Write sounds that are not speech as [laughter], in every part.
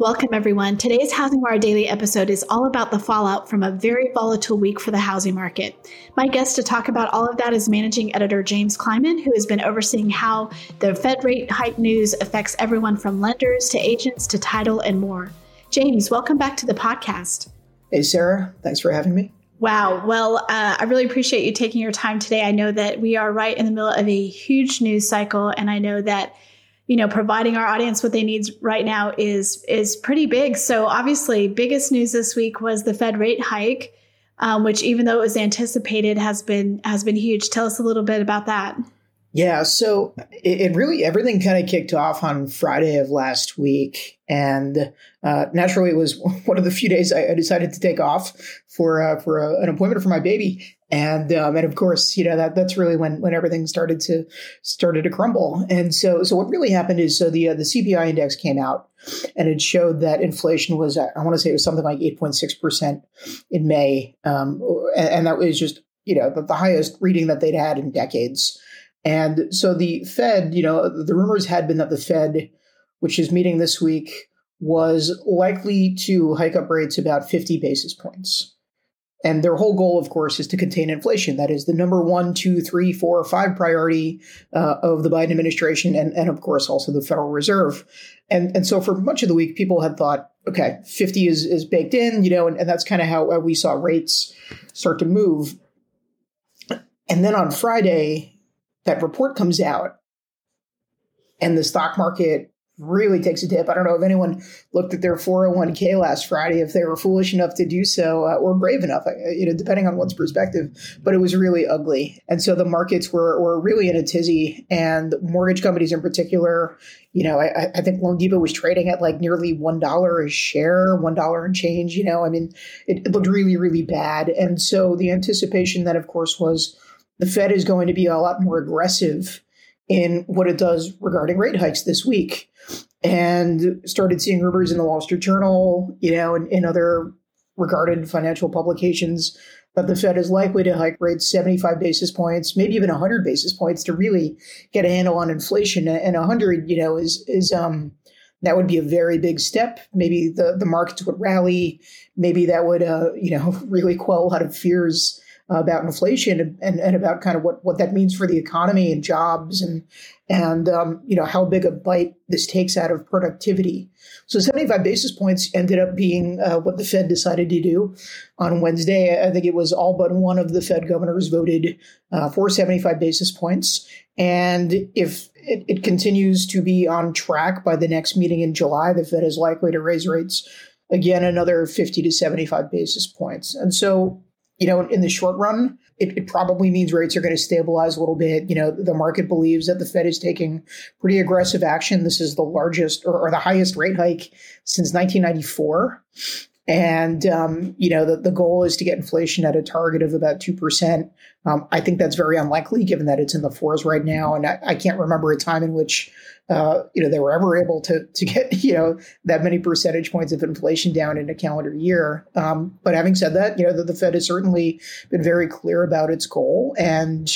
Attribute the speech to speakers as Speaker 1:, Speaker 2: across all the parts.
Speaker 1: Welcome, everyone. Today's Housing Wire Daily episode is all about the fallout from a very volatile week for the housing market. My guest to talk about all of that is managing editor James Kleimann, who has been overseeing how the Fed rate hike news affects everyone from lenders to agents to title and more. James, welcome back to the podcast.
Speaker 2: Hey, Sarah. Thanks for having me.
Speaker 1: Wow. Well, uh, I really appreciate you taking your time today. I know that we are right in the middle of a huge news cycle, and I know that you know providing our audience what they need right now is is pretty big. So obviously, biggest news this week was the Fed rate hike, um, which even though it was anticipated, has been has been huge. Tell us a little bit about that.
Speaker 2: Yeah, so it, it really everything kind of kicked off on Friday of last week, and uh, naturally, it was [laughs] one of the few days I, I decided to take off for uh, for a, an appointment for my baby, and um, and of course, you know that that's really when when everything started to started to crumble. And so so what really happened is so the uh, the CPI index came out, and it showed that inflation was I want to say it was something like eight point six percent in May, um, and, and that was just you know the, the highest reading that they'd had in decades. And so the Fed, you know, the rumors had been that the Fed, which is meeting this week, was likely to hike up rates about 50 basis points. And their whole goal, of course, is to contain inflation. That is the number one, two, three, four, five priority uh, of the Biden administration, and, and of course also the Federal Reserve. And and so for much of the week, people had thought, okay, 50 is is baked in, you know, and, and that's kind of how we saw rates start to move. And then on Friday, that report comes out and the stock market really takes a dip. I don't know if anyone looked at their 401k last Friday, if they were foolish enough to do so uh, or brave enough, uh, you know, depending on one's perspective, but it was really ugly. And so the markets were, were really in a tizzy and mortgage companies in particular, you know, I, I think loanDepot was trading at like nearly $1 a share, $1 and change, you know, I mean, it, it looked really, really bad. And so the anticipation that of course was, the Fed is going to be a lot more aggressive in what it does regarding rate hikes this week. And started seeing rumors in the Wall Street Journal, you know, and in other regarded financial publications that the Fed is likely to hike rates 75 basis points, maybe even 100 basis points to really get a handle on inflation. And 100, you know, is is um that would be a very big step. Maybe the the markets would rally. Maybe that would uh, you know [laughs] really quell a lot of fears about inflation and, and, about kind of what, what that means for the economy and jobs and and um, you know how big a bite this takes out of productivity. So 75 basis points ended up being uh, what the Fed decided to do on Wednesday. I think it was all but one of the Fed governors voted uh, for 75 basis points. And if it, it continues to be on track by the next meeting in July, the Fed is likely to raise rates again another 50 to 75 basis points. And so you know, in the short run, it, it, probably means rates are going to stabilize a little bit. You know, the market believes that the Fed is taking pretty aggressive action. This is the largest or, or the highest rate hike since 1994. And, um, you know, the, the goal is to get inflation at a target of about 2%. Um, I think that's very unlikely given that it's in the fours right now. And I, I can't remember a time in which uh, you know, they were ever able to to get [laughs] you know that many percentage points of inflation down in a calendar year. Um, but having said that, you know, the, the, Fed has certainly been very clear about its goal, and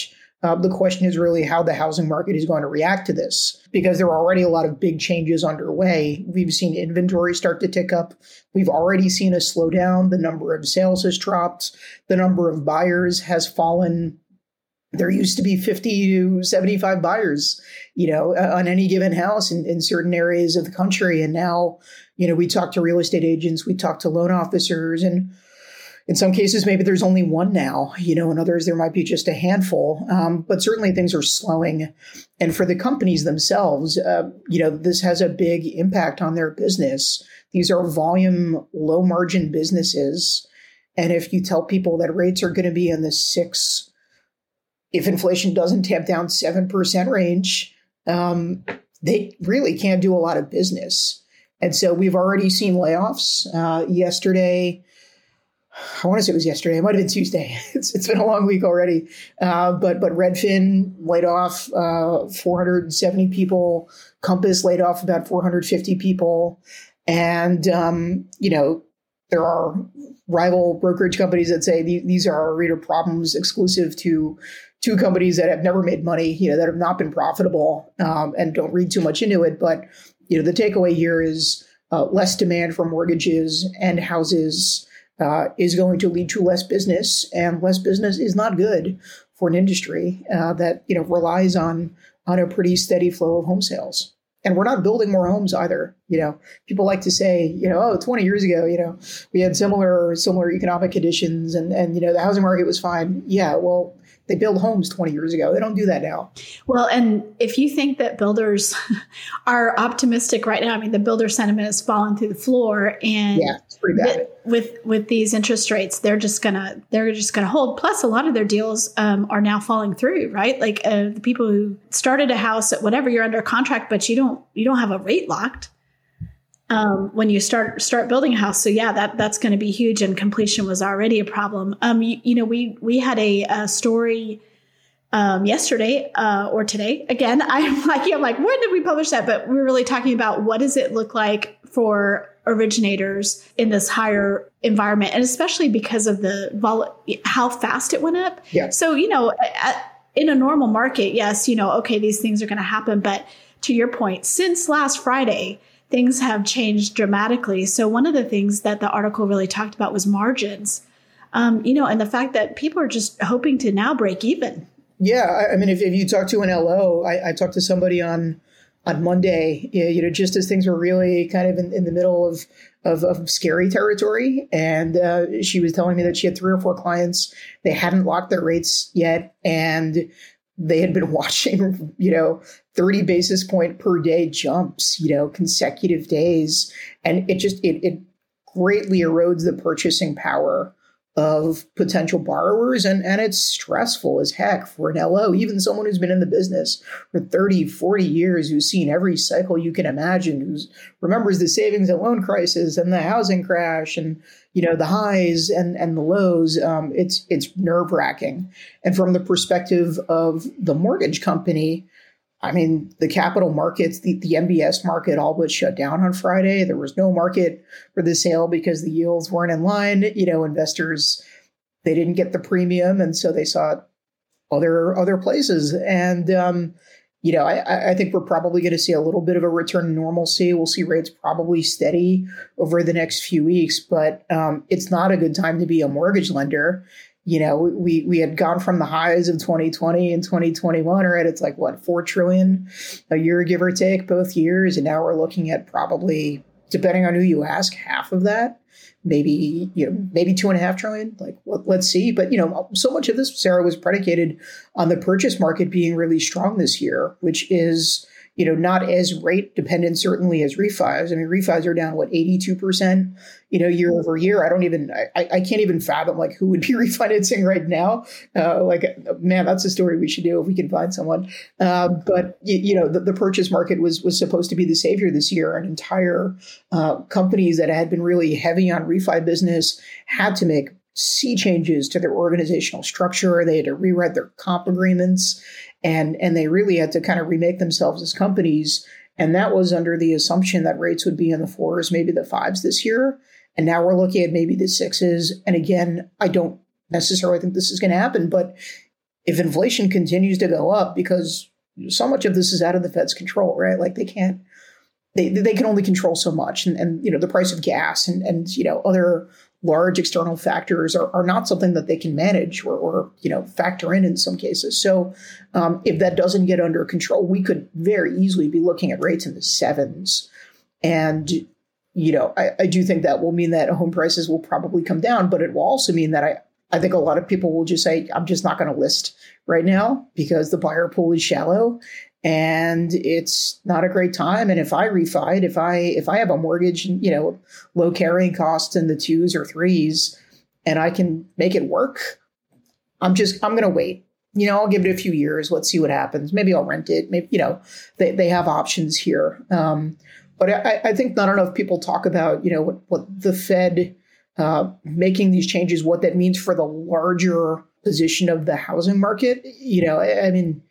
Speaker 2: uh, the question is really how the housing market is going to react to this, because there are already a lot of big changes underway. We've seen inventory start to tick up. We've already seen a slowdown. The number of sales has dropped. The number of buyers has fallen there used to be 50 to 75 buyers, you know, on any given house in, in certain areas of the country. And now, you know, we talk to real estate agents, we talk to loan officers, and in some cases, maybe there's only one now, you know, in others, there might be just a handful. Um, but certainly things are slowing. And for the companies themselves, uh, you know, this has a big impact on their business. These are volume, low margin businesses. And if you tell people that rates are going to be in the six, if inflation doesn't tamp down 7% range, um, they really can't do a lot of business. And so we've already seen layoffs. Uh, yesterday, I want to say it was yesterday. It might have been Tuesday. [laughs] It's it's been a long week already. Uh, but but Redfin laid off uh, 470 people. Compass laid off about 450 people, and um, you know there are rival brokerage companies that say these are reader problems exclusive to two companies that have never made money. You know that have not been profitable um, and don't read too much into it. But you know the takeaway here is uh, less demand for mortgages and houses uh, is going to lead to less business, and less business is not good for an industry uh, that you know relies on on a pretty steady flow of home sales. And we're not building more homes either. You know, people like to say, you know, oh, 20 years ago, you know, we had similar similar economic conditions, and and you know the housing market was fine. Yeah, well, they build homes 20 years ago. They don't do that now.
Speaker 1: Well, and if you think that builders [laughs] are optimistic right now, I mean, the builder sentiment has fallen through the floor, and
Speaker 2: yeah, it's pretty bad.
Speaker 1: with with these interest rates, they're just gonna they're just gonna hold. Plus, a lot of their deals um, are now falling through. Right, like uh, the people who started a house at whatever you're under contract, but you don't you don't have a rate locked um, when you start start building a house. So yeah, that that's going to be huge, and completion was already a problem. Um, you, you know, we we had a, a story um, yesterday uh, or today. Again, [laughs] I'm like, I'm like, when did we publish that? But we're really talking about what does it look like for originators in this higher environment, and especially because of the vol- how fast it went up.
Speaker 2: Yeah.
Speaker 1: So you know, at, in a normal market, yes, you know, okay, these things are going to happen, but to your point, since last Friday things have changed dramatically. So, one of the things that the article really talked about was margins, um, you know, and the fact that people are just hoping to now break even.
Speaker 2: Yeah. I mean, if, if you talk to an LO, I, I talked to somebody on on Monday, you know, just as things were really kind of in, in the middle of, of, of scary territory. And uh, she was telling me that she had three or four clients. They hadn't locked their rates yet. And they had been [laughs] watching, you know, 30 basis point per day jumps, you know, consecutive days. And it just, it, it greatly erodes the purchasing power of potential borrowers and, and it's stressful as heck for an LO, even someone who's been in the business for 30, 40 years, who's seen every cycle you can imagine, who remembers the savings and loan crisis and the housing crash and you know the highs and and the lows. Um, it's it's nerve wracking. And from the perspective of the mortgage company, I mean, the capital markets, the, the MBS market all but shut down on Friday. There was no market for the sale because the yields weren't in line. You know, investors, they didn't get the premium. And so they sought other, other places. And, um, you know, I, I think we're probably going to see a little bit of a return to normalcy. We'll see rates probably steady over the next few weeks, but um, it's not a good time to be a mortgage lender you know, we we had gone from the highs of 2020 and 2021, right? It's like what four trillion a year, give or take, both years, and now we're looking at probably, depending on who you ask, half of that, maybe you know, maybe two and a half trillion. Like, let, let's see. But you know, so much of this, Sarah, was predicated on the purchase market being really strong this year, which is you know, not as rate dependent certainly as refis. I mean, refis are down what eighty two percent, you know, year over year. I don't even, I, I can't even fathom like who would be [laughs] refinancing right now. Uh, like, man, that's a story we should do if we can find someone. Uh, but you, you know, the, the, purchase market was was supposed to be the savior this year, and entire uh, companies that had been really heavy on refi business had to make sea changes to their organizational structure. They had to rewrite their comp agreements and and they really had to kind of remake themselves as companies. And that was under the assumption that rates would be in the fours maybe the fives this year. And now we're looking at maybe the sixes. And again i don't necessarily think this is going to happen but if inflation continues to go up because so much of this is out of the fed's control right? Like they can't they, they can only control so much. And, and you know the price of gas and and you know other large external factors are, are not something that they can manage or, or you know factor in in some cases. So um, if that doesn't get under control, we could very easily be looking at rates in the sevens. And you know, I, I do think that will mean that home prices will probably come down, but it will also mean that I, I think a lot of people will just say, I'm just not going to list right now because the buyer pool is shallow and it's not a great time. And if I refied, if I if I have a mortgage, you know, low carrying costs in the twos or threes, and I can make it work, I'm just I'm going to wait. You know, I'll give it a few years. Let's see what happens. Maybe I'll rent it. Maybe you know, they they have options here. Um, but I, I think not enough people talk about you know what what the Fed uh, making these changes, what that means for the larger position of the housing market. You know, I, mean,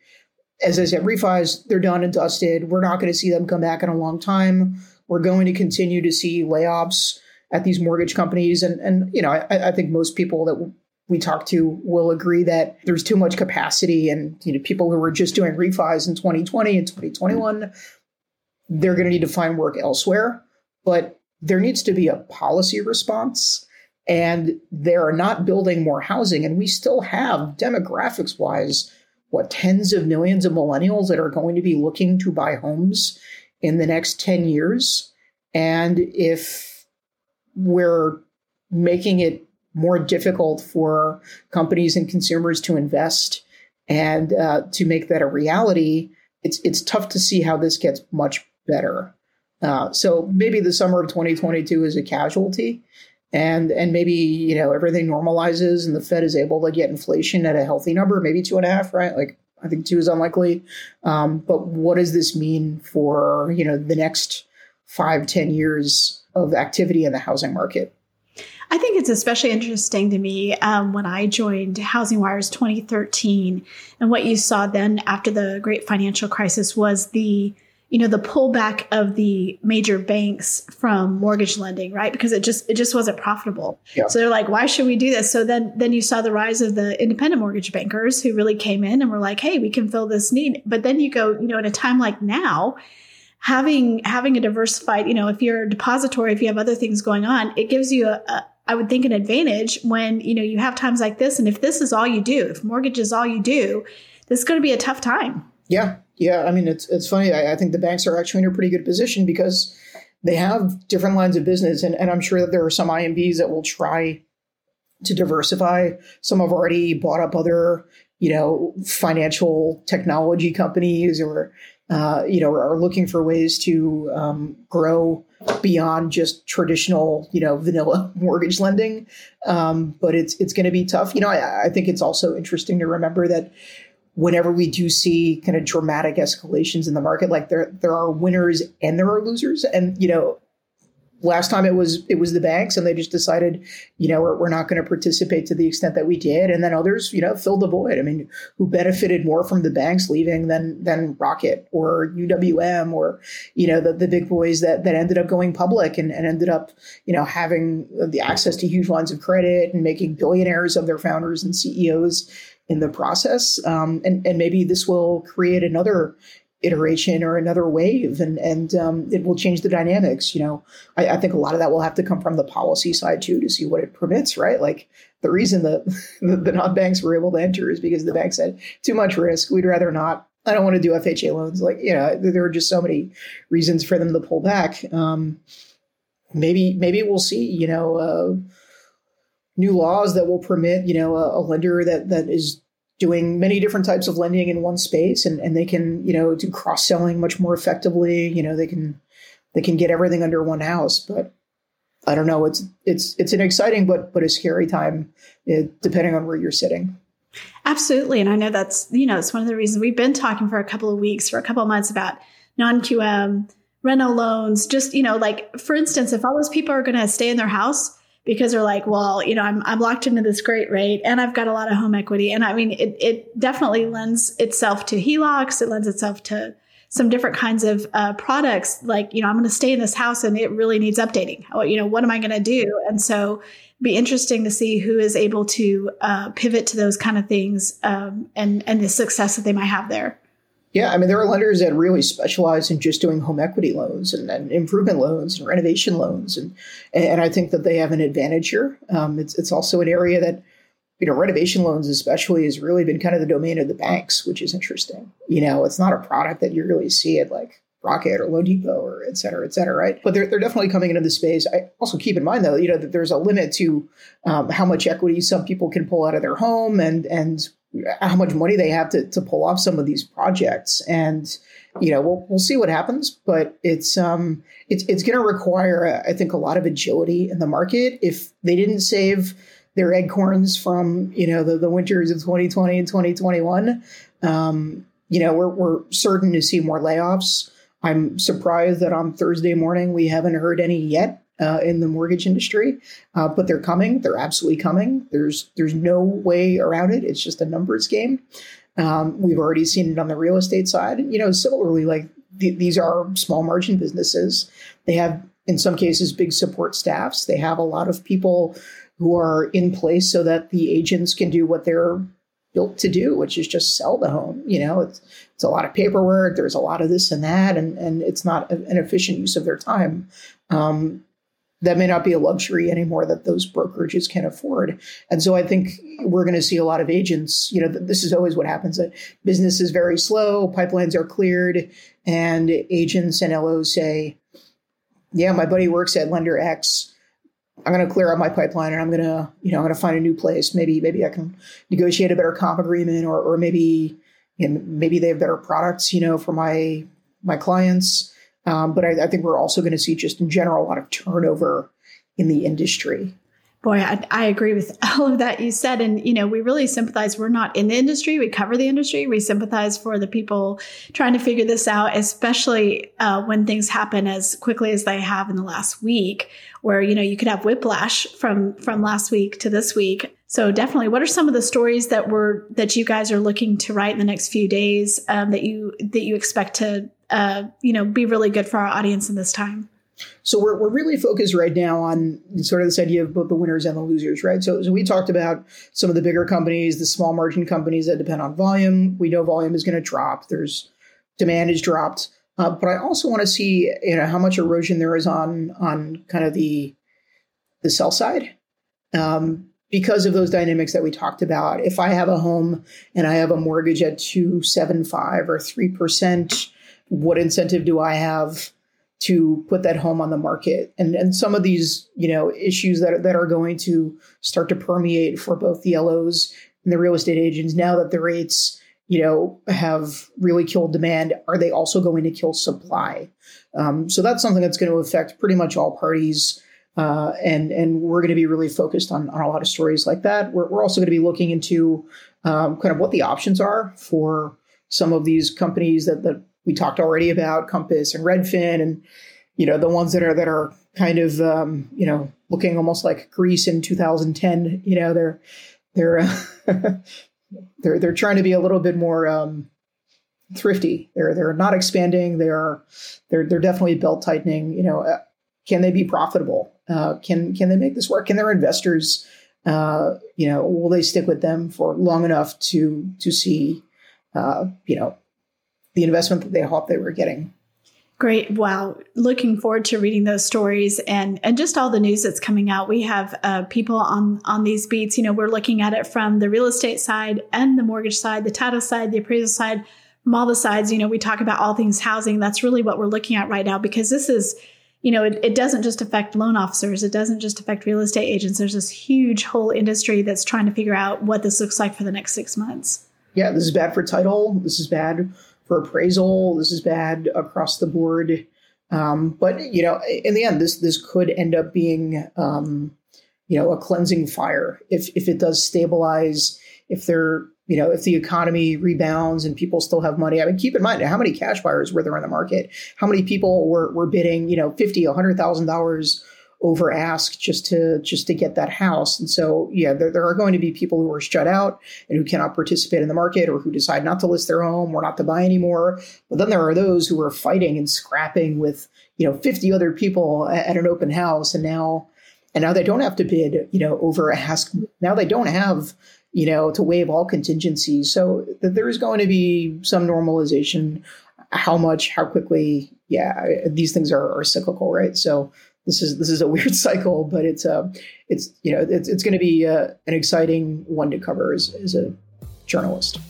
Speaker 2: as I said, refis, they're done and dusted. We're not going to see them come back in a long time. We're going to continue to see layoffs at these mortgage companies. And, and you know, I, I think most people that we talk to will agree that there's too much capacity and, you know, people who were just doing refis in 2020 and 2021, they're going to need to find work elsewhere. But there needs to be a policy response and they're not building more housing. And we still have demographics wise, what tens of millions of millennials that are going to be looking to buy homes in the next 10 years. And if we're making it more difficult for companies and consumers to invest and uh, to make that a reality, it's it's tough to see how this gets much better. Uh, so maybe the summer of 2022 is a casualty, and and maybe you know everything normalizes and the Fed is able to get inflation at a healthy number, maybe two and a half, right? Like I think two is unlikely. Um, but what does this mean for you know the next five, ten years of activity in the housing market?
Speaker 1: I think it's especially interesting to me um, when I joined Housing Wires 2013, and what you saw then after the great financial crisis was the you know the pullback of the major banks from mortgage lending right? Because it just it just wasn't profitable. Yeah. so they're like why should we do this? So then then you saw the rise of the independent mortgage bankers who really came in and were like hey we can fill this need. But then you go you know in a time like now having having a diversified you know if you're a depository if you have other things going on it gives you a, a I would think an advantage when you know you have times like this. And if this is all you do if mortgage is all you do this is going to be a tough time
Speaker 2: yeah yeah, I mean, it's it's funny. I, I, think the banks are actually in a pretty good position because they have different lines of business, and, and I'm sure that there are some IMBs that will try to diversify. Some have already bought up other, you know, financial technology companies, or uh, you know, are looking for ways to um, grow beyond just traditional, you know, vanilla [laughs] mortgage lending. Um, but it's it's going to be tough. You know, I, I think it's also interesting to remember that whenever we do see kind of dramatic escalations in the market, like there there are winners and there are losers. And you know, last time it was it was the banks, and they just decided, you know, we're, we're not going to participate to the extent that we did. And then others, you know, filled the void. I mean, who benefited more from the banks leaving than than Rocket or UWM or you know the the big boys that that ended up going public and, and ended up you know having the access to huge lines of credit and making billionaires of their founders and CEOs in the process. Um, and, and maybe this will create another iteration or another wave and and um, it will change the dynamics you know. I, I, think a lot of that will have to come from the policy side too to see what it permits right? Like the reason that [laughs] the, the non-banks were able to enter is because the banks had too much risk. We'd rather not. I don't want to do fha loans. Like you know there are just so many reasons for them to pull back. Um, maybe maybe we'll see you know uh, new laws that will permit, you know, a, a, lender that that is doing many different types of lending in one space and, and they can, you know, do cross selling much more effectively. You know, they can they can get everything under one house. But I don't know. It's it's it's an exciting but but a scary time, it, eh, depending on where you're sitting.
Speaker 1: Absolutely, and I know that's you know it's one of the reasons we've been talking for a couple of weeks, for a couple of months about non QM rental loans. Just you know, like for instance, if all those people are going to stay in their house because they're like, well, you know, I'm, I'm locked into this great rate and I've got a lot of home equity. And I mean, it, it definitely lends itself to HELOCs. It lends itself to some different kinds of uh, products. Like, you know, I'm going to stay in this house and it really needs updating. You know, what am I going to do? And so be interesting to see who is able to uh, pivot to those kind of things um, and, and the success that they might have there.
Speaker 2: Yeah, I mean, there are lenders that really specialize in just doing home equity loans and, and improvement loans and renovation loans, and and I think that they have an advantage here. Um, it's it's also an area that you know renovation loans, especially, has really been kind of the domain of the banks, which is interesting. You know, it's not a product that you really see at like Rocket or loanDepot or et cetera, et cetera, right? But they're, they're definitely coming into the space. I also keep in mind though, you know, that there's a limit to um, how much equity some people can pull out of their home and and how much money they have to, to pull off some of these projects. And, you know, we'll, we'll see what happens, but it's, um, it's, it's going to require, I think, a lot of agility in the market. If they didn't save their acorns from, you know, the, the winters of 2020 and 2021, um, you know, we're, we're certain to see more layoffs. I'm surprised that on Thursday morning we haven't heard any yet. Uh, in the mortgage industry, uh, but they're coming. They're absolutely coming. There's there's no way around it. It's just a numbers game. Um, we've already seen it on the real estate side. You know, similarly, like th- these are small margin businesses. They have, in some cases, big support staffs. They have a lot of people who are in place so that the agents can do what they're built to do, which is just sell the home. You know, it's it's a lot of paperwork. There's a lot of this and that, and and it's not an efficient use of their time. Um, that may not be a luxury anymore that those brokerages can afford. And so I think we're going to see a lot of agents. You know, this is always what happens. That business is very slow, pipelines are cleared, and agents and LOs say, "Yeah, my buddy works at lender X." I'm going to clear out my pipeline and I'm going to, you know, I'm going to find a new place. Maybe, maybe I can negotiate a better comp agreement or, or maybe, you know, maybe they have better products, you know, for my, my clients. Um, but I, I think we're also going to see just in general a lot of turnover in the industry.
Speaker 1: Boy, I, I, agree with [laughs] all of that you said. And, you know, we really sympathize. We're not in the industry. We cover the industry. We sympathize for the people trying to figure this out, especially uh, when things happen as quickly as they have in the last week, where, you know, you could have whiplash from, from last week to this week. So definitely, what are some of the stories that were, that you guys are looking to write in the next few days um, that you, that you expect to, uh, you know, be really good for our audience in this time?
Speaker 2: So we're, we're really focused right now on sort of this idea of both the winners and the losers, right? So, so we talked about some of the bigger companies, the small margin companies that depend on volume. We know volume is going to drop. There's demand is dropped. Uh, but I also want to see, you know, how much erosion there is on on kind of the the sell side. Um, because of those dynamics that we talked about. If I have a home and I have a mortgage at 275 or 3%, what incentive do I have to put that home on the market? And and some of these you know issues that that are going to start to permeate for both the LOs and the real estate agents now that the rates you know have really killed demand are they also going to kill supply? Um, so that's something that's going to affect pretty much all parties uh, and and we're going to be really focused on, on a lot of stories like that. We're, we're also going to be looking into um, kind of what the options are for some of these companies that that we talked already about Compass and Redfin, and you know the ones that are that are kind of um, you know looking almost like Greece in 2010. You know they're they're uh, [laughs] they're they're trying to be a little bit more um, thrifty. They're they're not expanding. They are they're they're definitely belt tightening. You know, uh, can they be profitable? Uh, can can they make this work? Can their investors, uh, you know, will they stick with them for long enough to to see, uh, you know, the investment that they thought they were getting.
Speaker 1: Great. Wow. Looking forward to reading those stories and, and just all the news that's coming out. We have uh, people on, on these beats. You know, we're looking at it from the real estate side and the mortgage side, the title side, the appraisal side, from all the sides. You know, we talk about all things housing. That's really what we're looking at right now because this is, you know, it, it doesn't just affect loan officers. It doesn't just affect real estate agents. There's this huge whole industry that's trying to figure out what this looks like for the next six months.
Speaker 2: Yeah, this is bad for title. This is bad for appraisal. This is bad across the board. Um, but you know, in the end, this this could end up being um, you know a cleansing fire if if it does stabilize. If they're you know if the economy rebounds and people still have money. I mean, keep in mind how many cash buyers were there in the market? How many people were were bidding you know fifty, a hundred thousand dollars over ask just to just to get that house. And so, yeah, there, there, are going to be people who are shut out and who cannot participate in the market or who decide not to list their home or not to buy anymore. But then there are those who are fighting and scrapping with you know 50 other people at, at an open house, and now and now they don't have to bid you know over ask. Now they don't have you know to waive all contingencies. So there is going to be some normalization. How much? How quickly? Yeah, these things are, are cyclical, right? So this is this is a [laughs] weird cycle, but it's uh, it's you know it's it's going to be uh, an exciting one to cover as, as a journalist.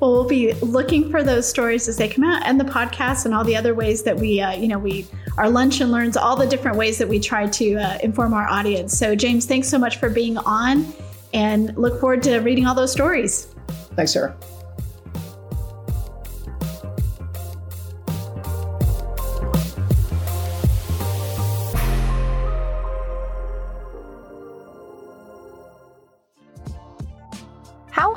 Speaker 1: Well, we'll be looking for those stories as they come out, and the podcast, and all the other ways that we, uh, you know, we our lunch and learns, all the different ways that we try to uh, inform our audience. So, James, thanks so much for being on, and look forward to reading all those stories.
Speaker 2: Thanks, Sarah.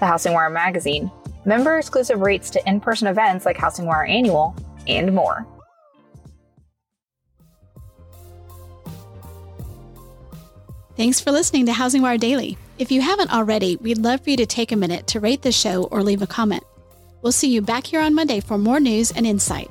Speaker 3: the HousingWire magazine, member exclusive rates to in person events like HousingWire Annual, and more.
Speaker 1: Thanks for listening to Housing Wire Daily. If you haven't already, we'd love for you to take a minute to rate the show or leave a comment. We'll see you back here on Monday for more news and insight.